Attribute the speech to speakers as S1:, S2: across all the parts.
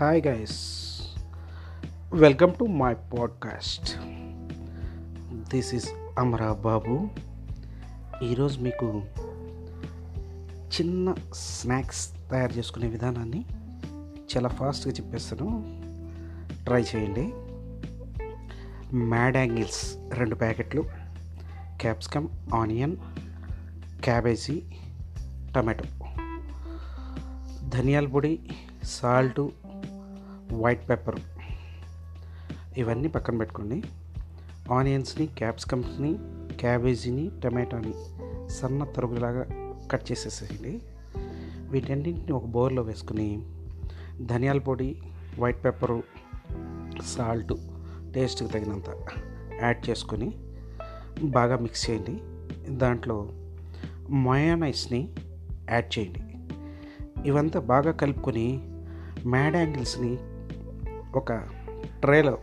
S1: Hi guys welcome to my podcast this is Amara Babu ఈరోజు మీకు చిన్న snacks తయారు చేసుకునే విధానాన్ని చాలా ఫాస్ట్గా చెప్పేస్తాను. ట్రై చేయండి. మ్యాడ్ యాంగిల్స్ రెండు ప్యాకెట్లు. క్యాప్సికమ్ ఆనియన్ క్యాబేజీ టమాటో ధనియాల పొడి సాల్టు వైట్ పెప్పర్ ఇవన్నీ పక్కన పెట్టుకోండి. ఆనియన్స్ని క్యాప్సికమ్స్ని క్యాబేజీని టమాటాని సన్న తరుగులాగా కట్ చేసేసేయండి. వీటన్నింటిని ఒక బౌల్లో వేసుకుని ధనియాల పొడి వైట్ పెప్పరు సాల్ట్ టేస్ట్కి తగినంత యాడ్ చేసుకొని బాగా మిక్స్ చేయండి. దాంట్లో మయోనైస్ని యాడ్ చేయండి. ఇవంతా బాగా కలుపుకొని మ్యాడ్ యాంగిల్స్ని ఒక ట్రేలో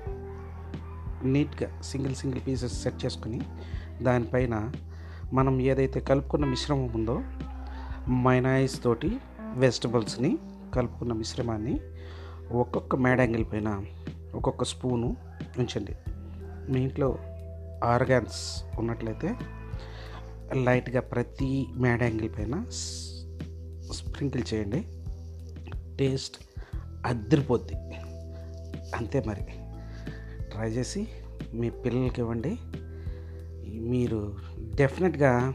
S1: నీట్గా సింగిల్ సింగిల్ పీసెస్ సెట్ చేసుకుని దానిపైన మనం ఏదైతే కలుపుకున్న మిశ్రమం ఉందో మైనాయిస్ తోటి వెజిటబుల్స్ని కలుపుకున్న మిశ్రమాన్ని ఒక్కొక్క మేడాంగిల్ పైన ఒక్కొక్క స్పూను ఉంచండి. మీ ఇంట్లో ఆర్గాన్స్ ఉన్నట్లయితే లైట్గా ప్రతి మేడాంగిల్ పైన స్ప్రింకిల్ చేయండి. టేస్ట్ అద్దరిపోద్ది అంతే మరి. ట్రై చేసి మీ పిల్లలకి ఇవ్వండి మీరు డెఫినెట్గా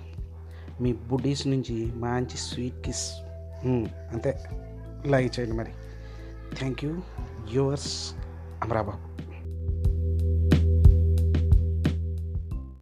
S1: మీ బుడ్డీస్ నుంచి మంచి స్వీట్ కిస్ అంతే. లైక్ చేయండి మరి. Thank you yours Amarababu.